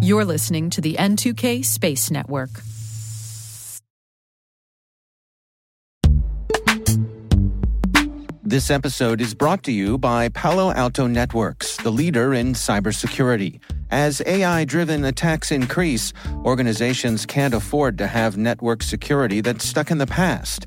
You're listening to the N2K Space Network. This episode is brought to you by Palo Alto Networks, the leader in cybersecurity. As AI driven attacks increase, organizations can't afford to have network security that's stuck in the past.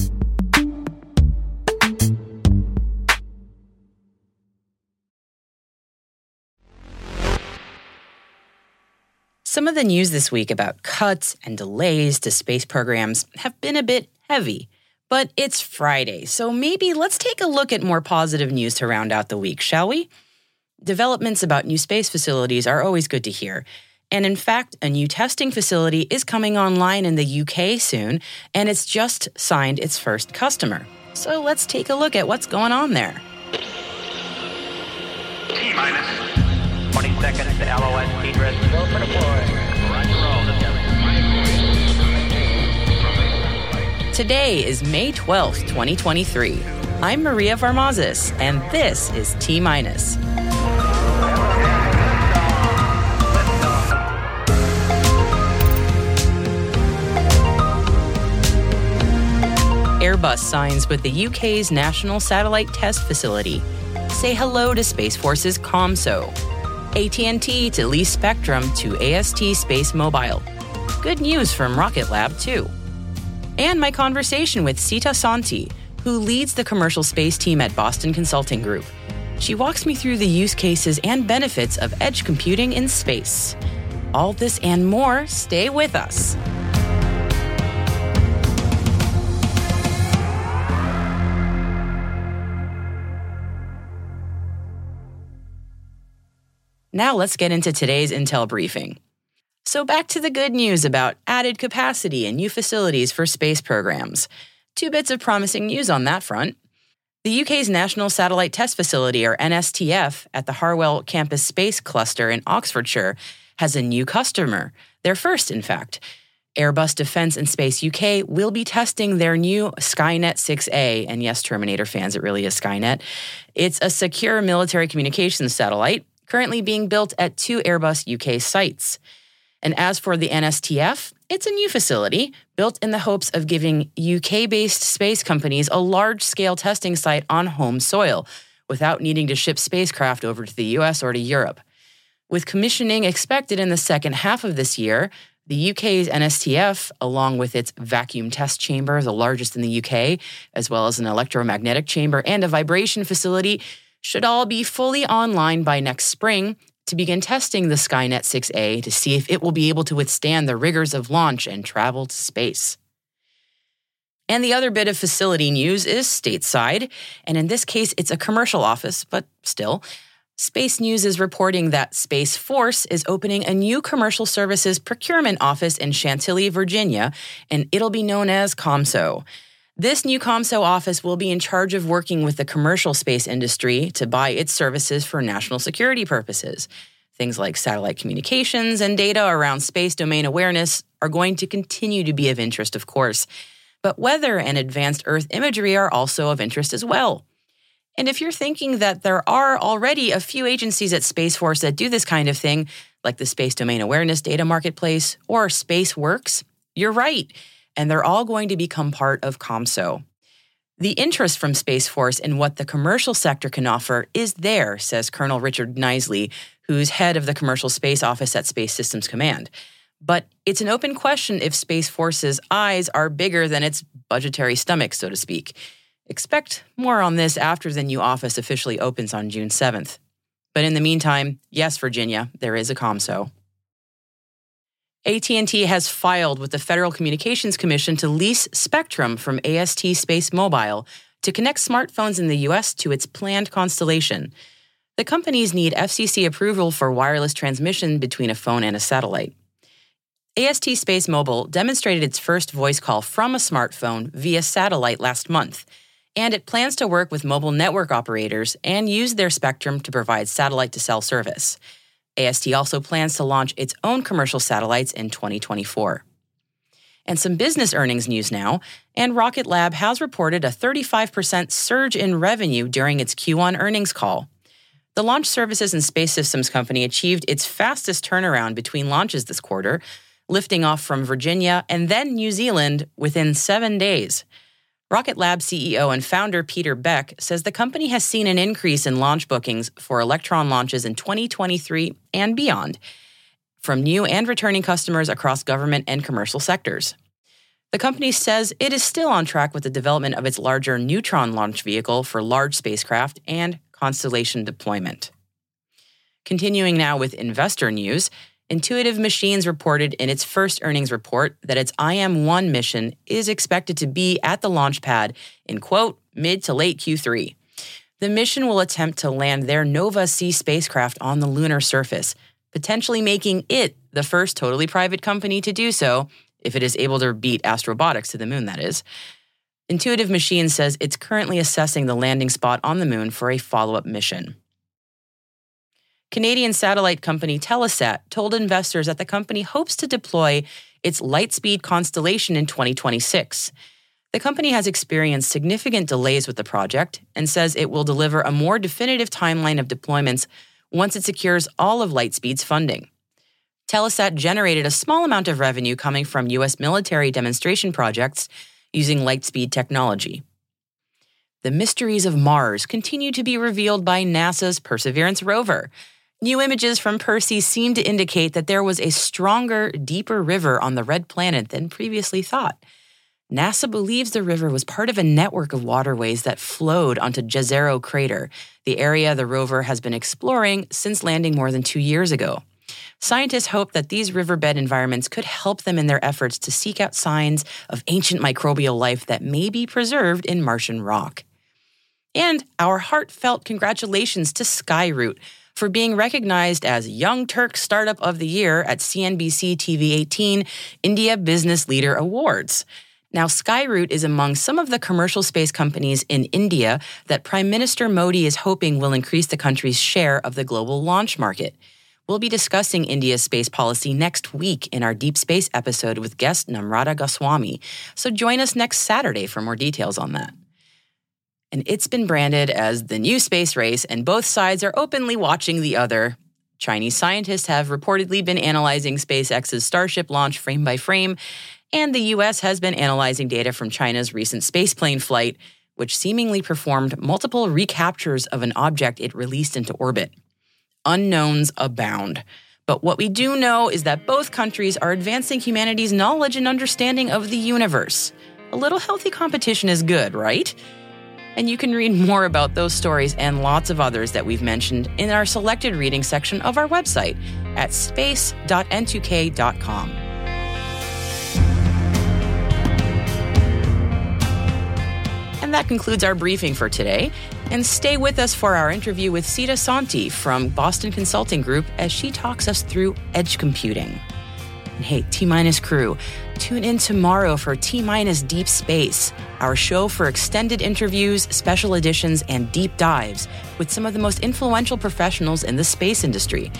Some of the news this week about cuts and delays to space programs have been a bit heavy. But it's Friday, so maybe let's take a look at more positive news to round out the week, shall we? Developments about new space facilities are always good to hear. And in fact, a new testing facility is coming online in the UK soon, and it's just signed its first customer. So let's take a look at what's going on there. T minus 20 seconds to LOS for deploy. Today is May 12th, 2023. I'm Maria Varmazis, and this is T minus. Airbus signs with the UK's National Satellite Test Facility. Say hello to Space Force's COMSO. AT&T to lease spectrum to AST SpaceMobile. Good news from Rocket Lab too. And my conversation with Sita Sonty, who leads the commercial space team at Boston Consulting Group. She walks me through the use cases and benefits of edge computing in space. All this and more, stay with us. Now let's get into today's Intel briefing. So, back to the good news about added capacity and new facilities for space programs. Two bits of promising news on that front. The UK's National Satellite Test Facility, or NSTF, at the Harwell Campus Space Cluster in Oxfordshire, has a new customer. Their first, in fact. Airbus Defence and Space UK will be testing their new Skynet 6A. And yes, Terminator fans, it really is Skynet. It's a secure military communications satellite currently being built at two Airbus UK sites. And as for the NSTF, it's a new facility built in the hopes of giving UK based space companies a large scale testing site on home soil without needing to ship spacecraft over to the US or to Europe. With commissioning expected in the second half of this year, the UK's NSTF, along with its vacuum test chamber, the largest in the UK, as well as an electromagnetic chamber and a vibration facility, should all be fully online by next spring to begin testing the Skynet 6A to see if it will be able to withstand the rigors of launch and travel to space. And the other bit of facility news is stateside, and in this case, it's a commercial office, but still. Space News is reporting that Space Force is opening a new commercial services procurement office in Chantilly, Virginia, and it'll be known as COMSO. This new COMSO office will be in charge of working with the commercial space industry to buy its services for national security purposes. Things like satellite communications and data around space domain awareness are going to continue to be of interest, of course. But weather and advanced Earth imagery are also of interest as well. And if you're thinking that there are already a few agencies at Space Force that do this kind of thing, like the Space Domain Awareness Data Marketplace or SpaceWorks, you're right and they're all going to become part of COMSO. The interest from Space Force in what the commercial sector can offer is there, says Colonel Richard Kniseley, who's head of the commercial space office at Space Systems Command. But it's an open question if Space Force's eyes are bigger than its budgetary stomach, so to speak. Expect more on this after the new office officially opens on June 7th. But in the meantime, yes, Virginia, there is a COMSO. AT&T has filed with the Federal Communications Commission to lease spectrum from AST SpaceMobile to connect smartphones in the US to its planned constellation. The companies need FCC approval for wireless transmission between a phone and a satellite. AST SpaceMobile demonstrated its first voice call from a smartphone via satellite last month. and it plans to work with mobile network operators and use their spectrum to provide satellite to cell service. AST also plans to launch its own commercial satellites in 2024. And some business earnings news now, and Rocket Lab has reported a 35% surge in revenue during its Q1 earnings call. The Launch Services and Space Systems Company achieved its fastest turnaround between launches this quarter, lifting off from Virginia and then New Zealand within seven days. Rocket Lab CEO and founder Peter Beck says the company has seen an increase in launch bookings for Electron launches in 2023 and beyond from new and returning customers across government and commercial sectors. The company says it is still on track with the development of its larger Neutron launch vehicle for large spacecraft and constellation deployment. Continuing now with investor news, Intuitive Machines reported in its first earnings report that its IM-1 mission is expected to be at the launch pad in quote mid to late Q3. The mission will attempt to land their Nova C spacecraft on the lunar surface, potentially making it the first totally private company to do so, if it is able to beat Astrobotics to the moon, that is. Intuitive Machines says it's currently assessing the landing spot on the moon for a follow up mission. Canadian satellite company Telesat told investors that the company hopes to deploy its Lightspeed constellation in 2026. The company has experienced significant delays with the project and says it will deliver a more definitive timeline of deployments once it secures all of Lightspeed's funding. Telesat generated a small amount of revenue coming from U.S. military demonstration projects using Lightspeed technology. The mysteries of Mars continue to be revealed by NASA's Perseverance rover, New images from Percy seem to indicate that there was a stronger, deeper river on the red planet than previously thought. NASA believes the river was part of a network of waterways that flowed onto Jezero crater, the area the rover has been exploring since landing more than two years ago. Scientists hope that these riverbed environments could help them in their efforts to seek out signs of ancient microbial life that may be preserved in Martian rock. And our heartfelt congratulations to Skyroot for being recognized as Young Turk Startup of the Year at CNBC TV 18 India Business Leader Awards. Now, Skyroot is among some of the commercial space companies in India that Prime Minister Modi is hoping will increase the country's share of the global launch market. We'll be discussing India's space policy next week in our Deep Space episode with guest Namrata Goswami. So join us next Saturday for more details on that and it's been branded as the new space race, and both sides are openly watching the other. Chinese scientists have reportedly been analyzing SpaceX's Starship launch frame by frame, and the US has been analyzing data from China's recent spaceplane flight, which seemingly performed multiple recaptures of an object it released into orbit. Unknowns abound. But what we do know is that both countries are advancing humanity's knowledge and understanding of the universe. A little healthy competition is good, right? And you can read more about those stories and lots of others that we've mentioned in our selected reading section of our website at space.n2k.com. And that concludes our briefing for today. And stay with us for our interview with Sita Sonty from Boston Consulting Group as she talks us through edge computing. And hey, T Minus crew, tune in tomorrow for T Minus Deep Space, our show for extended interviews, special editions, and deep dives with some of the most influential professionals in the space industry.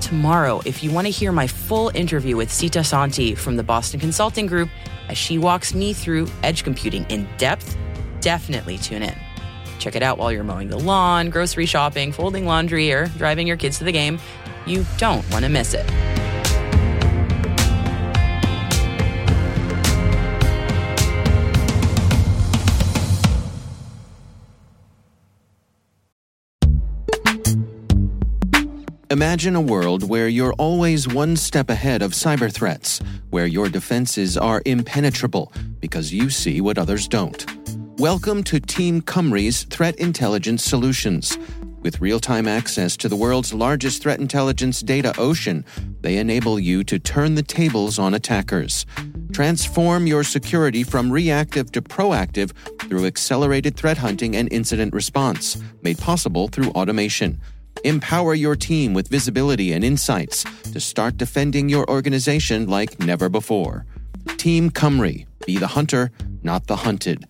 Tomorrow, if you want to hear my full interview with Sita Sonty from the Boston Consulting Group as she walks me through edge computing in depth, definitely tune in. Check it out while you're mowing the lawn, grocery shopping, folding laundry, or driving your kids to the game. You don't want to miss it. Imagine a world where you're always one step ahead of cyber threats, where your defenses are impenetrable because you see what others don't. Welcome to Team Cymru's Threat Intelligence Solutions. With real time access to the world's largest threat intelligence data ocean, they enable you to turn the tables on attackers. Transform your security from reactive to proactive through accelerated threat hunting and incident response, made possible through automation. Empower your team with visibility and insights to start defending your organization like never before. Team Cymru. Be the hunter, not the hunted.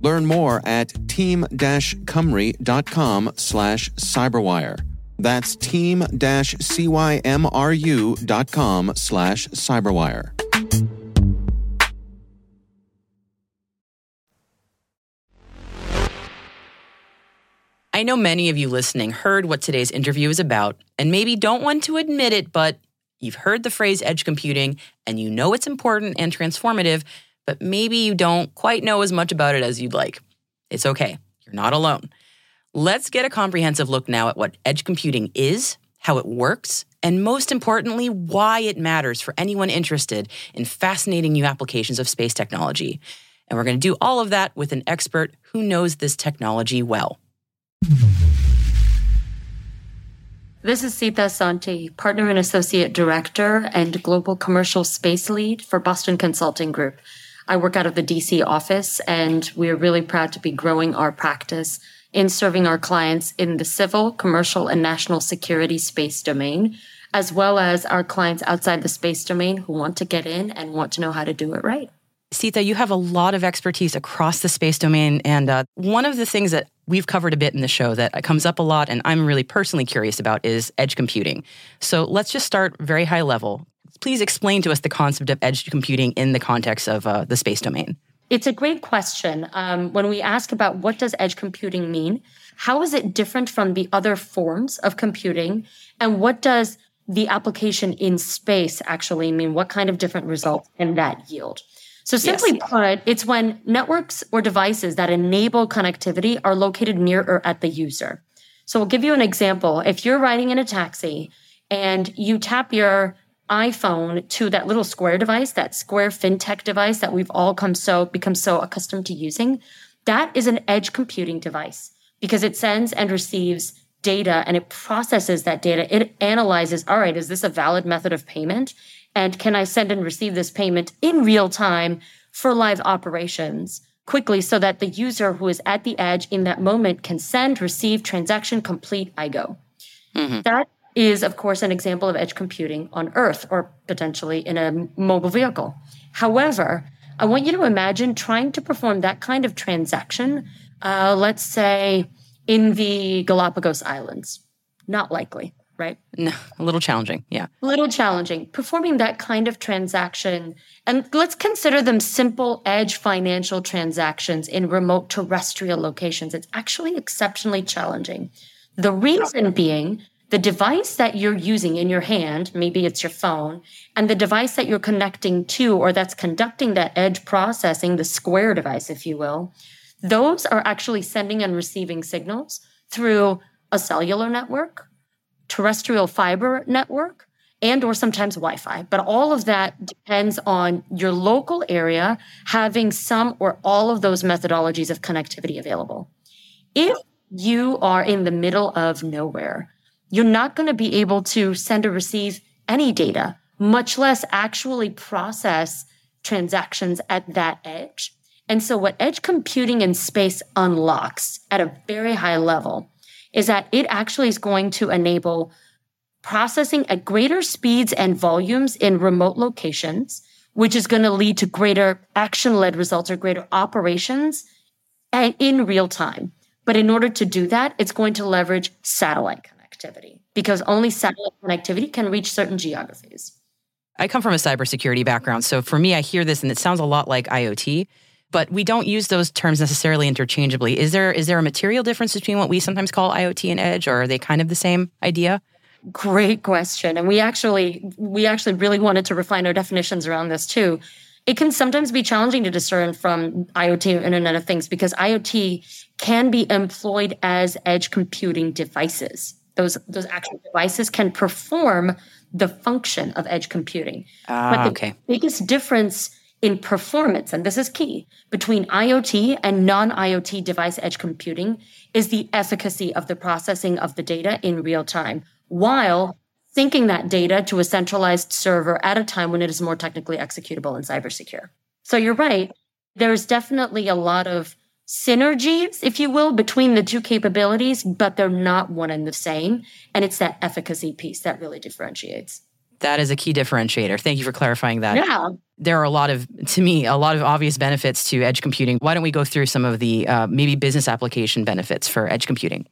Learn more at team-cymru.com slash cyberwire. That's team-cymru.com slash cyberwire. I know many of you listening heard what today's interview is about and maybe don't want to admit it, but you've heard the phrase edge computing and you know it's important and transformative, but maybe you don't quite know as much about it as you'd like. It's okay, you're not alone. Let's get a comprehensive look now at what edge computing is, how it works, and most importantly, why it matters for anyone interested in fascinating new applications of space technology. And we're going to do all of that with an expert who knows this technology well. This is Sita Sonty, Partner and Associate Director and Global Commercial Space Lead for Boston Consulting Group. I work out of the DC office, and we're really proud to be growing our practice in serving our clients in the civil, commercial, and national security space domain, as well as our clients outside the space domain who want to get in and want to know how to do it right. Sita, you have a lot of expertise across the space domain. And uh, one of the things that we've covered a bit in the show that comes up a lot and I'm really personally curious about is edge computing. So let's just start very high level. Please explain to us the concept of edge computing in the context of uh, the space domain. It's a great question. Um, when we ask about what does edge computing mean, how is it different from the other forms of computing, and what does the application in space actually mean? What kind of different results can that yield? So simply yes. put, it's when networks or devices that enable connectivity are located near or at the user. So I'll give you an example. If you're riding in a taxi and you tap your iPhone to that little square device, that square fintech device that we've all come so become so accustomed to using, that is an edge computing device because it sends and receives data and it processes that data. It analyzes, all right, is this a valid method of payment? And can I send and receive this payment in real time for live operations quickly so that the user who is at the edge in that moment can send, receive, transaction complete, I go. Mm-hmm. That is, of course, an example of edge computing on Earth or potentially in a mobile vehicle. However, I want you to imagine trying to perform that kind of transaction, uh, let's say in the Galapagos Islands. Not likely right? No, a little challenging. Yeah. A little challenging. Performing that kind of transaction. And let's consider them simple edge financial transactions in remote terrestrial locations. It's actually exceptionally challenging. The reason being, the device that you're using in your hand, maybe it's your phone, and the device that you're connecting to or that's conducting that edge processing, the square device, if you will, those are actually sending and receiving signals through a cellular network terrestrial fiber network and or sometimes wi-fi but all of that depends on your local area having some or all of those methodologies of connectivity available. If you are in the middle of nowhere you're not going to be able to send or receive any data much less actually process transactions at that edge. And so what edge computing in space unlocks at a very high level is that it actually is going to enable processing at greater speeds and volumes in remote locations, which is going to lead to greater action led results or greater operations and in real time. But in order to do that, it's going to leverage satellite connectivity because only satellite connectivity can reach certain geographies. I come from a cybersecurity background. So for me, I hear this and it sounds a lot like IoT but we don't use those terms necessarily interchangeably. Is there is there a material difference between what we sometimes call IoT and edge, or are they kind of the same idea? Great question. And we actually we actually really wanted to refine our definitions around this too. It can sometimes be challenging to discern from IoT or Internet of Things because IoT can be employed as edge computing devices. Those those actual devices can perform the function of edge computing. Uh, but the okay. biggest difference in performance, and this is key, between IoT and non IoT device edge computing is the efficacy of the processing of the data in real time while syncing that data to a centralized server at a time when it is more technically executable and cyber secure. So you're right. There's definitely a lot of synergies, if you will, between the two capabilities, but they're not one and the same. And it's that efficacy piece that really differentiates. That is a key differentiator. Thank you for clarifying that. Yeah. There are a lot of, to me, a lot of obvious benefits to edge computing. Why don't we go through some of the uh, maybe business application benefits for edge computing?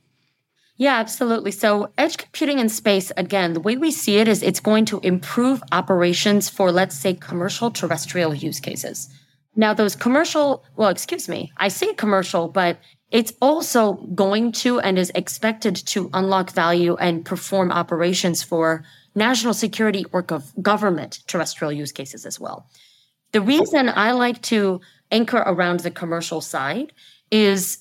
Yeah, absolutely. So, edge computing in space, again, the way we see it is it's going to improve operations for, let's say, commercial terrestrial use cases. Now, those commercial, well, excuse me, I say commercial, but it's also going to and is expected to unlock value and perform operations for national security or gov- government terrestrial use cases as well. The reason I like to anchor around the commercial side is,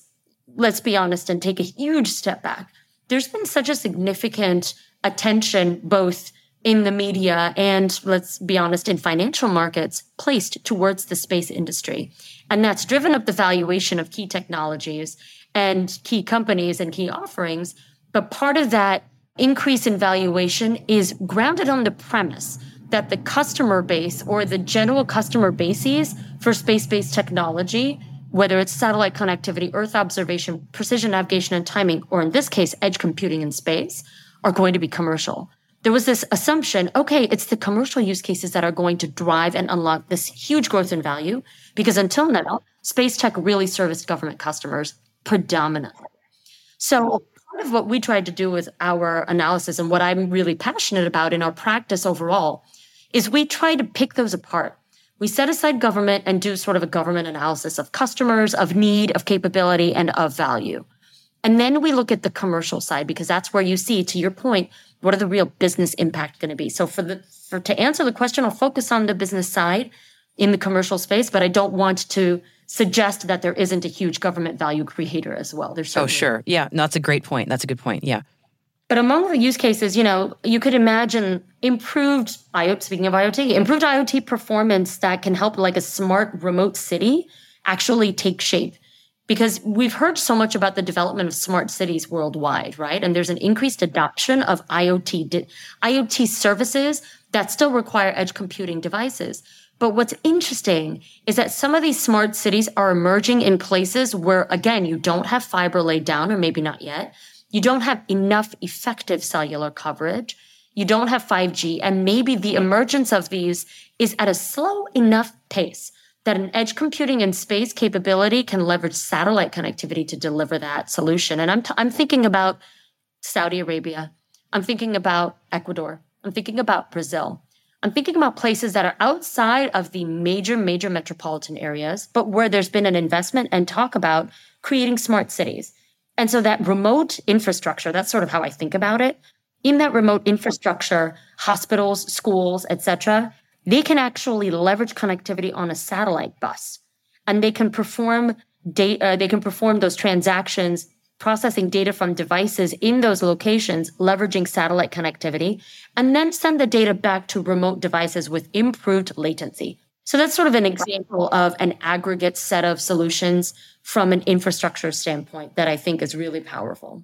let's be honest and take a huge step back there's been such a significant attention, both in the media and let's be honest, in financial markets placed towards the space industry. And that's driven up the valuation of key technologies and key companies and key offerings. But part of that increase in valuation is grounded on the premise that the customer base or the general customer bases for space based technology whether it's satellite connectivity, Earth observation, precision navigation and timing, or in this case, edge computing in space, are going to be commercial. There was this assumption, okay, it's the commercial use cases that are going to drive and unlock this huge growth in value, because until now, space tech really serviced government customers predominantly. So part of what we tried to do with our analysis and what I'm really passionate about in our practice overall is we try to pick those apart we set aside government and do sort of a government analysis of customers, of need, of capability, and of value. And then we look at the commercial side because that's where you see, to your point, what are the real business impact going to be? So for the for to answer the question, I'll focus on the business side in the commercial space, but I don't want to suggest that there isn't a huge government value creator as well. There's oh sure, yeah, no, that's a great point. That's a good point. Yeah. But among the use cases, you know, you could imagine improved IoT, speaking of IoT, improved IoT performance that can help like a smart remote city actually take shape. Because we've heard so much about the development of smart cities worldwide, right? And there's an increased adoption of IoT, IoT services that still require edge computing devices. But what's interesting is that some of these smart cities are emerging in places where, again, you don't have fiber laid down, or maybe not yet you don't have enough effective cellular coverage. You don't have 5G. And maybe the emergence of these is at a slow enough pace that an edge computing and space capability can leverage satellite connectivity to deliver that solution. And I'm, t- I'm thinking about Saudi Arabia. I'm thinking about Ecuador. I'm thinking about Brazil. I'm thinking about places that are outside of the major, major metropolitan areas, but where there's been an investment and talk about creating smart cities. And so that remote infrastructure, that's sort of how I think about it. In that remote infrastructure, hospitals, schools, etc., they can actually leverage connectivity on a satellite bus and they can perform data, uh, they can perform those transactions processing data from devices in those locations, leveraging satellite connectivity, and then send the data back to remote devices with improved latency. So that's sort of an example of an aggregate set of solutions from an infrastructure standpoint that I think is really powerful.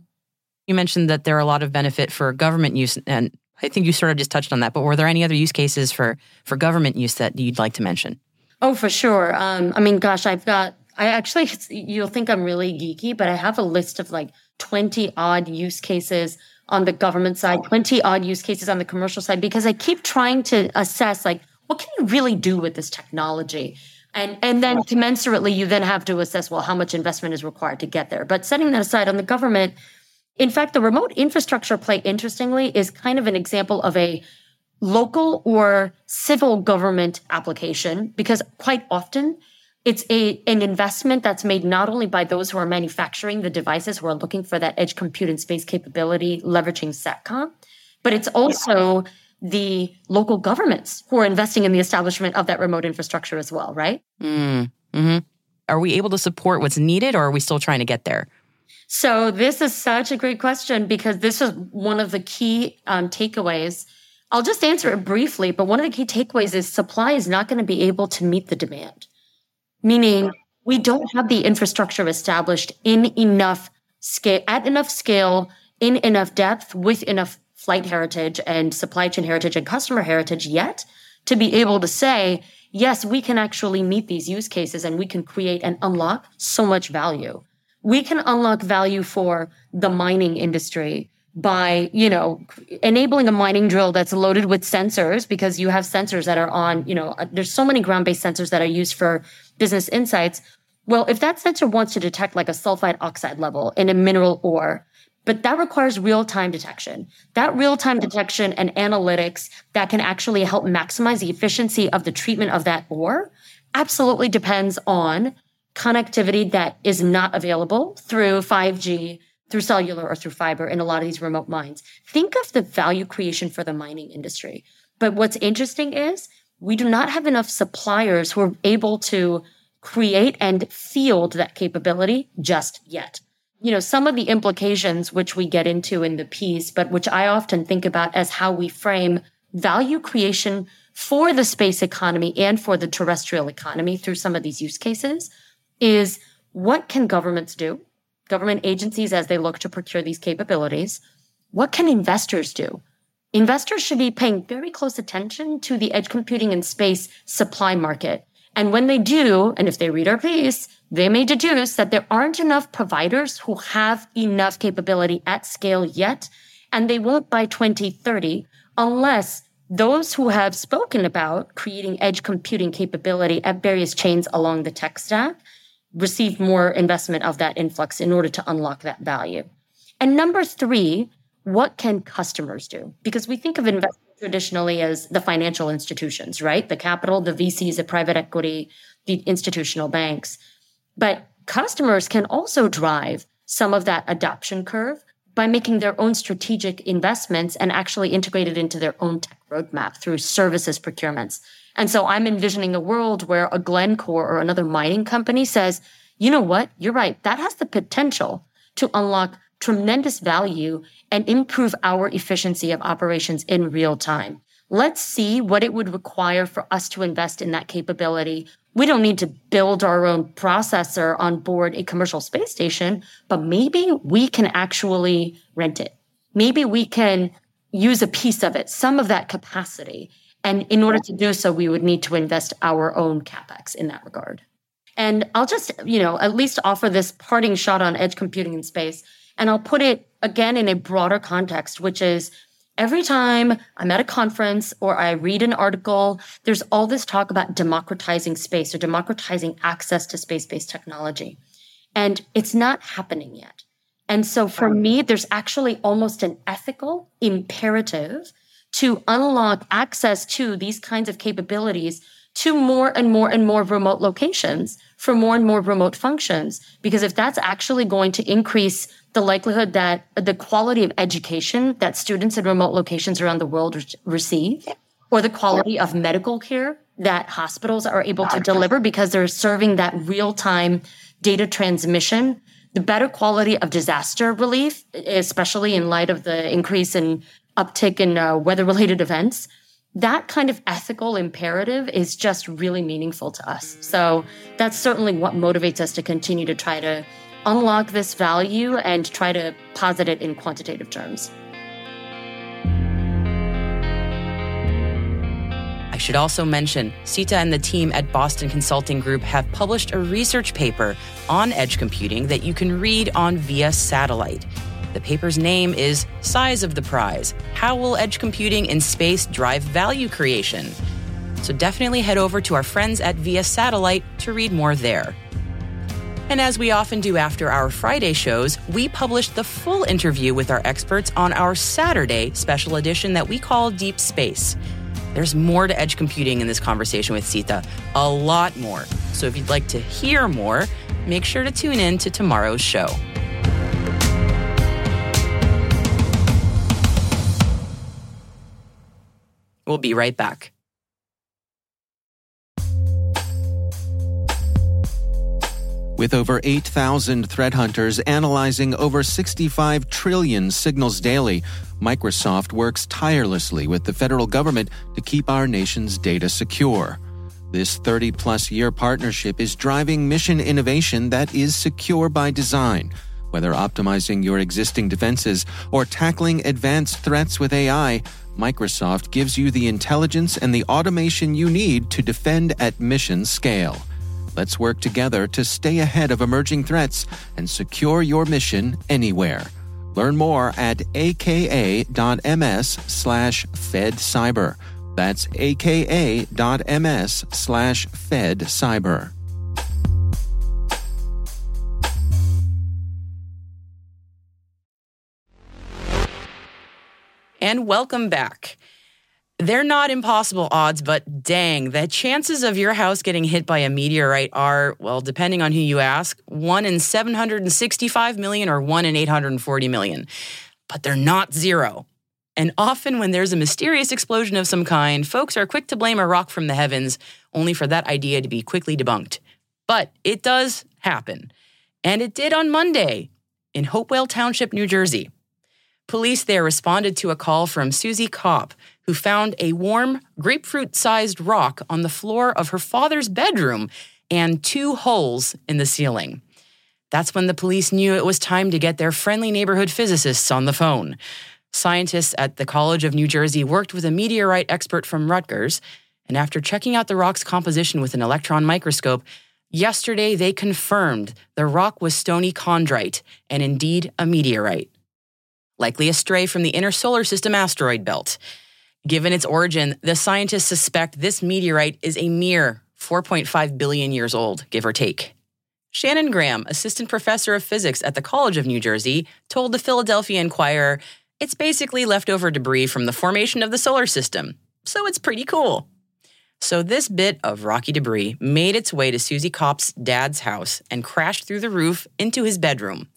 You mentioned that there are a lot of benefit for government use and I think you sort of just touched on that, but were there any other use cases for for government use that you'd like to mention? Oh, for sure. Um, I mean, gosh, I've got. I actually, you'll think I'm really geeky, but I have a list of like 20 odd use cases on the government side, 20 odd use cases on the commercial side, because I keep trying to assess like what can you really do with this technology? And and then commensurately, you then have to assess well how much investment is required to get there. But setting that aside, on the government, in fact, the remote infrastructure play, interestingly, is kind of an example of a local or civil government application because quite often it's a an investment that's made not only by those who are manufacturing the devices who are looking for that edge compute and space capability leveraging satcom but it's also the local governments who are investing in the establishment of that remote infrastructure as well, right? Mm, hmm Are we able to support what's needed or are we still trying to get there? So, this is such a great question because this is one of the key um, takeaways. I'll just answer it briefly, but one of the key takeaways is supply is not going to be able to meet the demand, meaning we don't have the infrastructure established in enough scale, at enough scale, in enough depth, with enough flight heritage and supply chain heritage and customer heritage yet to be able to say, yes, we can actually meet these use cases and we can create and unlock so much value. We can unlock value for the mining industry by, you know, enabling a mining drill that's loaded with sensors because you have sensors that are on, you know, uh, there's so many ground-based sensors that are used for business insights. Well, if that sensor wants to detect like a sulfide oxide level in a mineral ore, but that requires real-time detection. That real-time detection and analytics that can actually help maximize the efficiency of the treatment of that ore absolutely depends on connectivity that is not available through 5G through cellular or through fiber in a lot of these remote mines. Think of the value creation for the mining industry. But what's interesting is we do not have enough suppliers who are able to create and field that capability just yet. You know, some of the implications which we get into in the piece, but which I often think about as how we frame value creation for the space economy and for the terrestrial economy through some of these use cases is what can governments do? Government agencies as they look to procure these capabilities. What can investors do? Investors should be paying very close attention to the edge computing and space supply market. And when they do, and if they read our piece, they may deduce that there aren't enough providers who have enough capability at scale yet, and they won't by 2030 unless those who have spoken about creating edge computing capability at various chains along the tech stack receive more investment of that influx in order to unlock that value. And number three, what can customers do? Because we think of investment traditionally as the financial institutions, right? The capital, the VCs, the private equity, the institutional banks. But customers can also drive some of that adoption curve by making their own strategic investments and actually integrate it into their own tech roadmap through services procurements. And so I'm envisioning a world where a Glencore or another mining company says, you know what? You're right. That has the potential to unlock tremendous value and improve our efficiency of operations in real time. Let's see what it would require for us to invest in that capability. We don't need to build our own processor on board a commercial space station, but maybe we can actually rent it. Maybe we can use a piece of it, some of that capacity, and in order to do so, we would need to invest our own capex in that regard. And I'll just, you know, at least offer this parting shot on edge computing in space. And I'll put it again in a broader context, which is every time I'm at a conference or I read an article, there's all this talk about democratizing space or democratizing access to space based technology. And it's not happening yet. And so for me, there's actually almost an ethical imperative to unlock access to these kinds of capabilities to more and more and more remote locations for more and more remote functions. Because if that's actually going to increase the likelihood that the quality of education that students in remote locations around the world re- receive, or the quality of medical care that hospitals are able to deliver because they're serving that real time data transmission, the better quality of disaster relief, especially in light of the increase in uptick in uh, weather related events, that kind of ethical imperative is just really meaningful to us. So that's certainly what motivates us to continue to try to unlock this value and try to posit it in quantitative terms. I should also mention Sita and the team at Boston Consulting Group have published a research paper on edge computing that you can read on via satellite. The paper's name is Size of the Prize How Will Edge Computing in Space Drive Value Creation? So definitely head over to our friends at Via Satellite to read more there. And as we often do after our Friday shows, we publish the full interview with our experts on our Saturday special edition that we call Deep Space. There's more to edge computing in this conversation with Sita, a lot more. So if you'd like to hear more, make sure to tune in to tomorrow's show. We'll be right back. With over 8,000 threat hunters analyzing over 65 trillion signals daily, Microsoft works tirelessly with the federal government to keep our nation's data secure. This 30 plus year partnership is driving mission innovation that is secure by design. Whether optimizing your existing defenses or tackling advanced threats with AI, Microsoft gives you the intelligence and the automation you need to defend at mission scale. Let's work together to stay ahead of emerging threats and secure your mission anywhere. Learn more at aka.ms slash fedcyber. That's aka.ms slash fedcyber. And welcome back. They're not impossible odds, but dang, the chances of your house getting hit by a meteorite are, well, depending on who you ask, 1 in 765 million or 1 in 840 million. But they're not zero. And often, when there's a mysterious explosion of some kind, folks are quick to blame a rock from the heavens, only for that idea to be quickly debunked. But it does happen. And it did on Monday in Hopewell Township, New Jersey. Police there responded to a call from Suzy Kop, who found a warm, grapefruit sized rock on the floor of her father's bedroom and two holes in the ceiling. That's when the police knew it was time to get their friendly neighborhood physicists on the phone. Scientists at the College of New Jersey worked with a meteorite expert from Rutgers, and after checking out the rock's composition with an electron microscope, yesterday they confirmed the rock was stony chondrite and indeed a meteorite likely astray from the inner solar system asteroid belt. Given its origin, the scientists suspect this meteorite is a mere 4.5 billion years old, give or take. Shannon Graham, assistant professor of physics at the College of New Jersey, told the Philadelphia Inquirer it's basically leftover debris from the formation of the solar system, so it's pretty cool. So, this bit of rocky debris made its way to Suzy Kop's dad's house and crashed through the roof into his bedroom.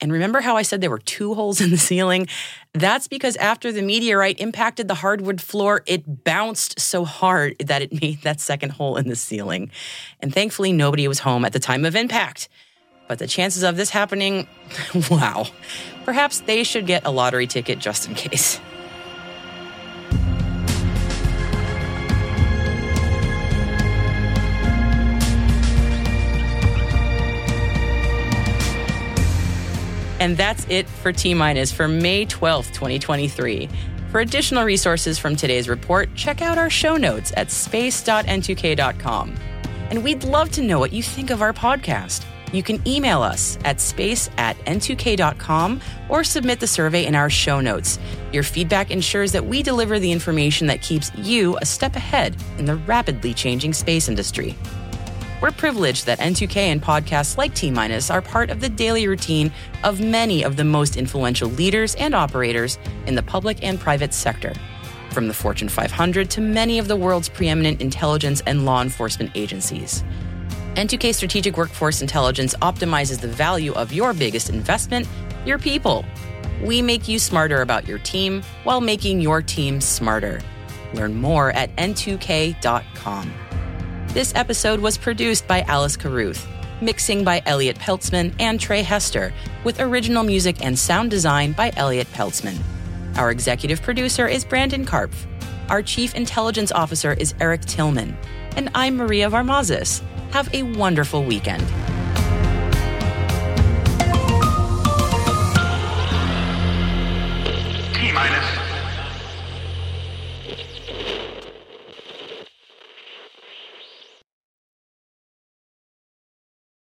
And remember how I said there were two holes in the ceiling? That's because after the meteorite impacted the hardwood floor, it bounced so hard that it made that second hole in the ceiling. And thankfully, nobody was home at the time of impact. But the chances of this happening, wow. Perhaps they should get a lottery ticket just in case. And that's it for T Minus for May 12th, 2023. For additional resources from today's report, check out our show notes at space.n2k.com. And we'd love to know what you think of our podcast. You can email us at space at n2k.com or submit the survey in our show notes. Your feedback ensures that we deliver the information that keeps you a step ahead in the rapidly changing space industry. We're privileged that N2K and podcasts like T Minus are part of the daily routine of many of the most influential leaders and operators in the public and private sector, from the Fortune 500 to many of the world's preeminent intelligence and law enforcement agencies. N2K Strategic Workforce Intelligence optimizes the value of your biggest investment, your people. We make you smarter about your team while making your team smarter. Learn more at n2k.com. This episode was produced by Alice Carruth, mixing by Elliot Peltzman and Trey Hester, with original music and sound design by Elliot Peltzman. Our executive producer is Brandon Karpf. Our chief intelligence officer is Eric Tillman. And I'm Maria Varmazis. Have a wonderful weekend.